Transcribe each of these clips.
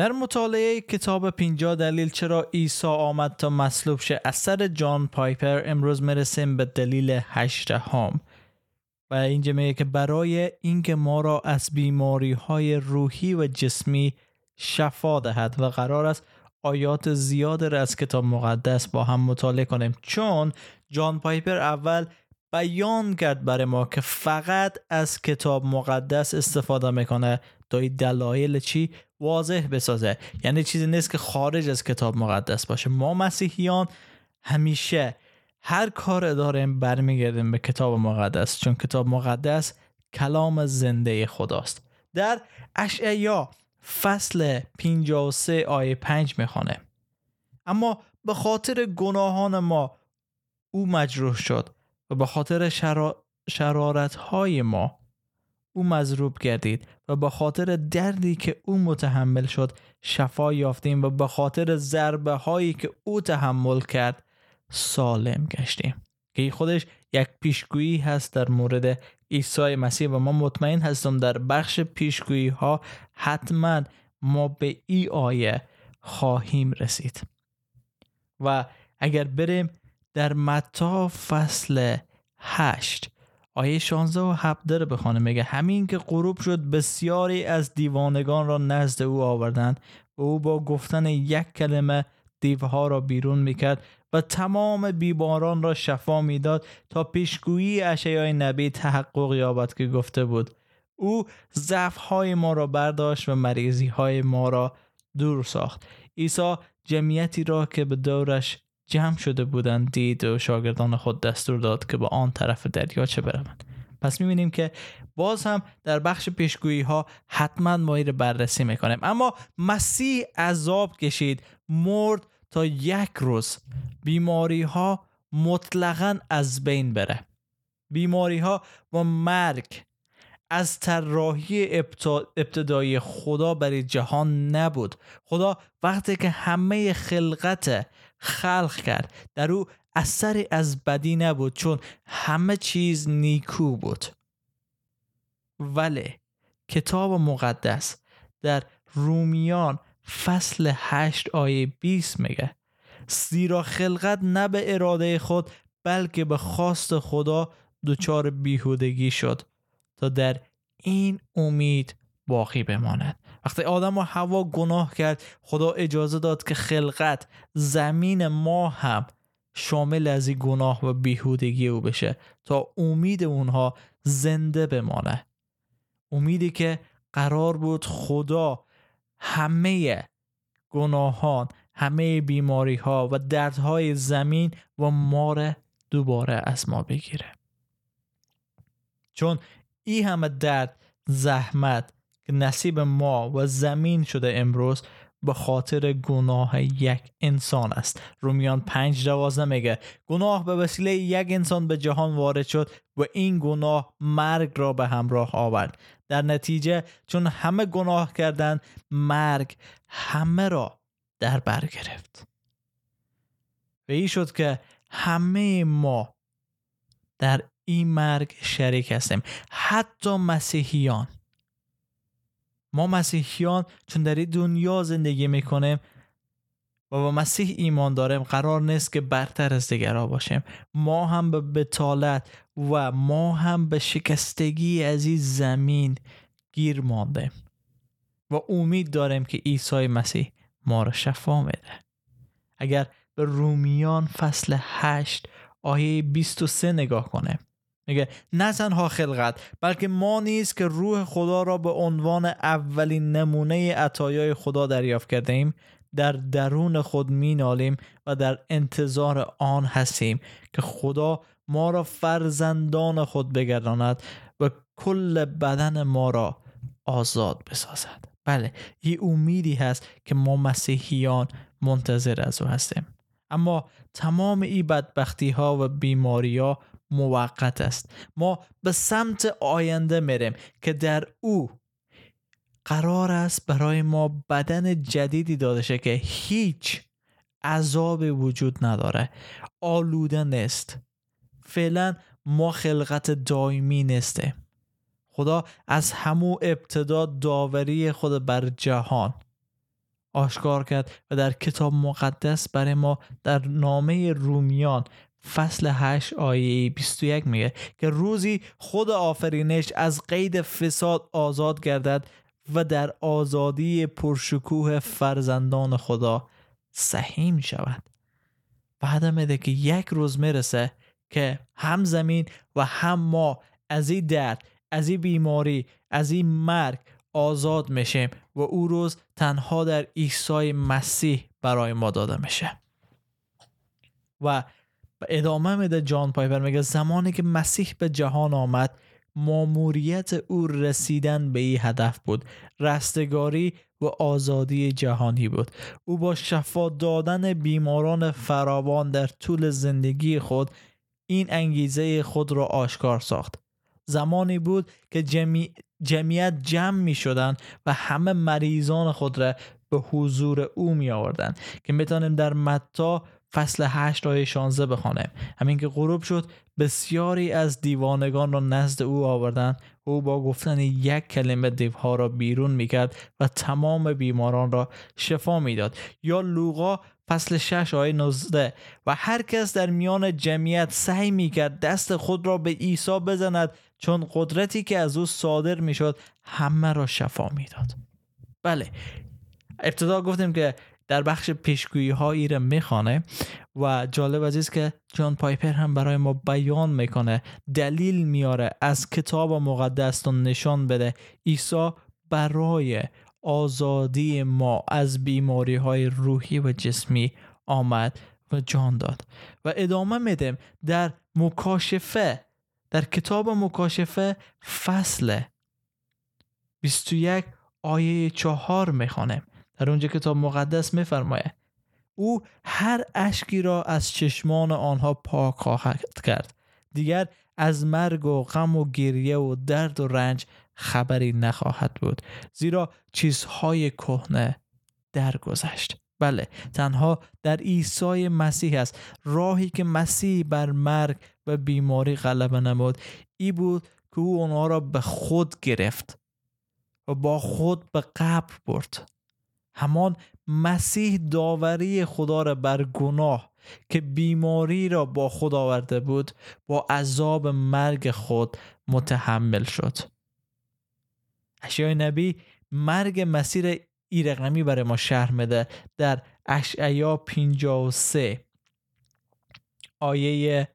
در مطالعه کتاب 50 دلیل چرا عیسی آمد تا مصلوب شه اثر جان پایپر امروز می‌رسیم به دلیل هشتهم. و اینجا میگه که برای اینکه ما را از بیماری های روحی و جسمی شفا دهد و قرار است آیات زیاد را از کتاب مقدس با هم مطالعه کنیم. چون جان پایپر اول بیان کرد برای ما که فقط از کتاب مقدس استفاده می‌کنه. تا دلایل چی؟ واضح بسازه. یعنی چیزی نیست که خارج از کتاب مقدس باشه. ما مسیحیان همیشه هر کار داریم برمیگردیم به کتاب مقدس چون کتاب مقدس کلام زنده خداست. در اشعیا فصل 53 آیه 5 می‌خوانه اما به خاطر گناهان ما او مجروح شد. و به خاطر شرا... شرارت های ما او مضروب گردید و به خاطر دردی که او متحمل شد شفا یافتیم و به خاطر ضربه هایی که او تحمل کرد سالم گشتیم. که خودش یک پیشگویی هست در مورد عیسی مسیح و ما مطمئن هستم در بخش پیشگویی ها حتما ما به ای آیه خواهیم رسید. و اگر بریم در متا فصل هشت آیه 16 و 17 رو بخوانه میگه. همین که غروب شد بسیاری از دیوانگان را نزد او آوردند و او با گفتن یک کلمه دیوها را بیرون می‌کرد و تمام بیماران را شفا می‌داد تا پیشگویی اشیای نبی تحقق یابد که گفته بود. او ضعف های ما را برداشت و مریضی های ما را دور ساخت. عیسی جمعیتی را که به دورش جمع شده بودند دید و شاگردان خود دستور داد که به آن طرف دریاچه بروند. پس می‌بینیم که باز هم در بخش پیشگویی ها حتما ما رو بررسی می‌کنیم. اما مسیح عذاب کشید مرد تا یک روز. بیماری ها مطلقا از بین بره. بیماری ها و مرگ. از طراحی ابتدایی خدا برای جهان نبود. خدا وقتی که همه خلقت خلق کرد. در او اثری از بدی نبود چون همه چیز نیکو بود. ولی کتاب مقدس در رومیان فصل 8 آیه 20 میگه زیرا خلقت نه به اراده خود بلکه به خواست خدا دچار بیهودگی شد تا در این امید باقی بماند. وقتی آدم و هوا گناه کرد خدا اجازه داد که خلقت زمین ما هم شامل از این گناه و بیهودگی او بشه تا امید اونها زنده بمانه. امیدی که قرار بود خدا همه گناهان همه بیماری ها و دردهای زمین و مار دوباره از ما بگیره. چون این همه درد زحمت نصیب ما و زمین شده امروز به خاطر گناه یک انسان است. رومیان پنج دوازده میگه گناه به وسیله یک انسان به جهان وارد شد و این گناه مرگ را به همراه آورد. در نتیجه چون همه گناه کردند مرگ همه را در بر گرفت. و این شد که همه ما در این مرگ شریک هستیم. حتی مسیحیان ما مسیحیان چون در دنیا زندگی می‌کنیم و با مسیح ایمان داریم قرار نیست که برتر از دیگرها باشیم. ما هم به بتالت و ما هم به شکستگی از این زمین گیر مانده و امید داریم که عیسی مسیح ما را شفا میده. اگر به رومیان فصل 8 آیه 23 نگاه کنیم میگه نه تنها خلقت بلکه ما نیز که روح خدا را به عنوان اولین نمونه عطایای خدا دریافت کرده ایم در درون خود مینالیم و در انتظار آن هستیم که خدا ما را فرزندان خود بگرداند و کل بدن ما را آزاد بسازد. بله این امیدی هست که ما مسیحیان منتظر از او هستیم. اما تمام این بدبختی ها و بیماری ها موقت است. ما به سمت آینده میریم که در او قرار است برای ما بدن جدیدی داده شه که هیچ عذاب وجود نداره. آلوده نیست. فعلا ما خلقت دائمی نیستیم. خدا از همو ابتدا داوری خود بر جهان آشکار کرد و در کتاب مقدس برای ما در نامه رومیان فصل 8 آیه 21 میگه که روزی خود آفرینش از قید فساد آزاد گردد و در آزادی پرشکوه فرزندان خدا سهیم شود. بعد میده که یک روز می‌رسه که هم زمین و هم ما از این درد از این بیماری از این مرگ آزاد میشیم و او روز تنها در عیسی مسیح برای ما داده میشه. و ادامه میده جان پایپر. میگه زمانی که مسیح به جهان آمد ماموریت او رسیدن به این هدف بود. رستگاری و آزادی جهانی بود. او با شفا دادن بیماران فراوان در طول زندگی خود این انگیزه خود را آشکار ساخت. زمانی بود که جمعیت جمع می شدن و همه مریضان خود را به حضور او می آوردن که می‌تونیم در متا فصل 8 آیه 16 بخوانیم همین که غروب شد بسیاری از دیوانگان را نزد او آوردند او با گفتن یک کلمه دیوها را بیرون می‌کرد و تمام بیماران را شفا می‌داد. یا لوقا فصل 6 آیه 19 و هر کس در میان جمعیت سعی می‌کرد دست خود را به عیسی بزند چون قدرتی که از او صادر می‌شد همه را شفا می‌داد. بله. ابتدا گفتیم که در بخش پیشگویی هایی را می‌خوانه و جالب عزیز که جان پایپر هم برای ما بیان می‌کنه. دلیل میاره از کتاب مقدس و نشان بده. عیسی برای آزادی ما از بیماری های روحی و جسمی آمد و جان داد و ادامه میدیم در مکاشفه در کتاب مکاشفه فصل 21 آیه چهار می‌خوانیم در اونجا کتاب مقدس میفرمایه او هر اشکی را از چشمان آنها پاک خواهد کرد. دیگر از مرگ و غم و گریه و درد و رنج خبری نخواهد بود. زیرا چیزهای کهنه درگذشت. بله تنها در عیسی مسیح است. راهی که مسیح بر مرگ و بیماری غلبه نمود ای بود که او آنها را به خود گرفت و با خود به قبر برد. همان مسیح داوری خدا را بر گناه که بیماری را با خود آورده بود با عذاب مرگ خود متحمل شد. اشیای نبی مرگ مسیر ای رقمی برای ما شهر میده در اشعیا 53 آیه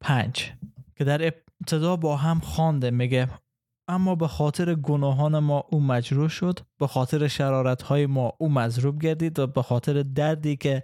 5 که در ابتدا با هم خوانده میگه اما به خاطر گناهان ما او مجروح شد به خاطر شرارت های ما او مضروب گردید و به خاطر دردی که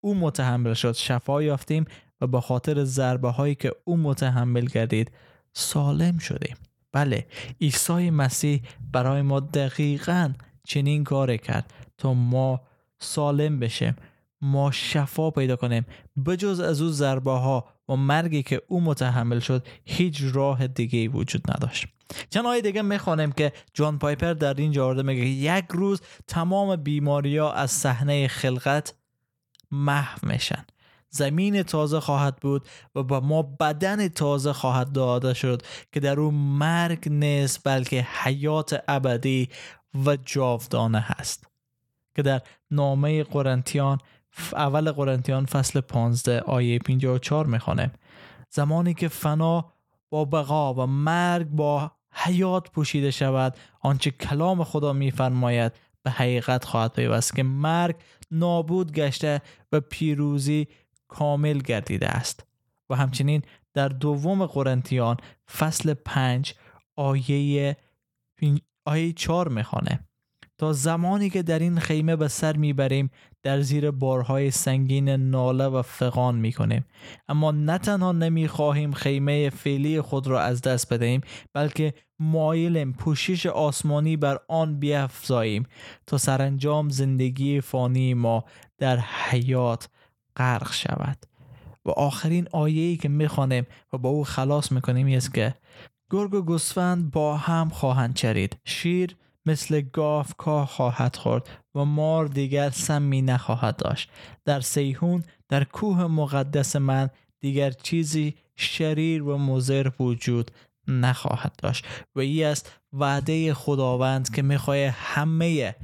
او متحمل شد شفا یافتیم و به خاطر ضربه هایی که او متحمل گردید سالم شدیم. بله عیسی مسیح برای ما دقیقا چنین کار کرد تا ما سالم بشیم ما شفا پیدا کنیم. بجز از او ضربه ها و مرگی که او متحمل شد هیچ راه دیگه وجود نداشت. چند آیه دیگه می‌خوانیم که جان پایپر در این جارده میگه یک روز تمام بیماری ها از صحنه خلقت محو میشن. زمین تازه خواهد بود و با ما بدن تازه خواهد داده شد که در او مرگ نیست بلکه حیات ابدی و جاودانه هست. که در نامه قرنتیان اول قرنتیان فصل 15 آیه 54 می‌خوانیم زمانی که فنا با بقا و مرگ با حیات پوشیده شود آنچه کلام خدا میفرماید به حقیقت خواهد پیوست که مرگ نابود گشته و پیروزی کامل گردیده است. و همچنین در دوم قرنتیان فصل 5 آیه آیه 4 می‌خوانه تا زمانی که در این خیمه به سر می‌بریم در زیر بارهای سنگین ناله و فقان می‌کنیم. اما نه تنها نمی‌خواهیم خیمه فعلی خود را از دست بدهیم بلکه مایلیم پوشش آسمانی بر آن بیافزاییم تا سرانجام زندگی فانی ما در حیات غرق شود. و آخرین آیه‌ای که می‌خوانیم و با او خلاص می‌کنیم است که گرگ و گوسفند با هم خواهند چرید. شیر مثل گاف کاه خواهد خورد و مار دیگر سمی نخواهد داشت. در سیهون در کوه مقدس من دیگر چیزی شریر و مزر وجود نخواهد داشت و ای است وعده خداوند که می‌خواه همه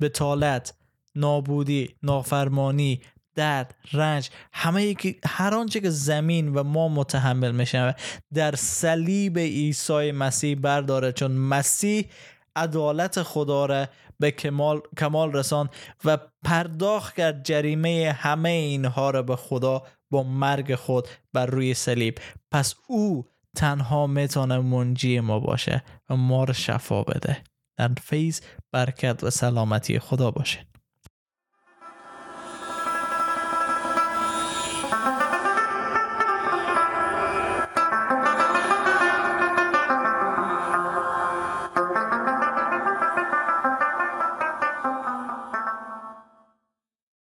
بتالت نابودی نافرمانی درد رنج همه که هر آنچه که زمین و ما متحمل میشن در صلیب عیسی مسیح برداره. چون مسیح عدالت خدا را به کمال, کمال رسان و پرداخت کرد جریمه همه اینها را به خدا با مرگ خود بر روی صلیب. پس او تنها می‌تونه منجی ما باشه و ما رو شفا بده. در فیض برکت و سلامتی خدا باشه.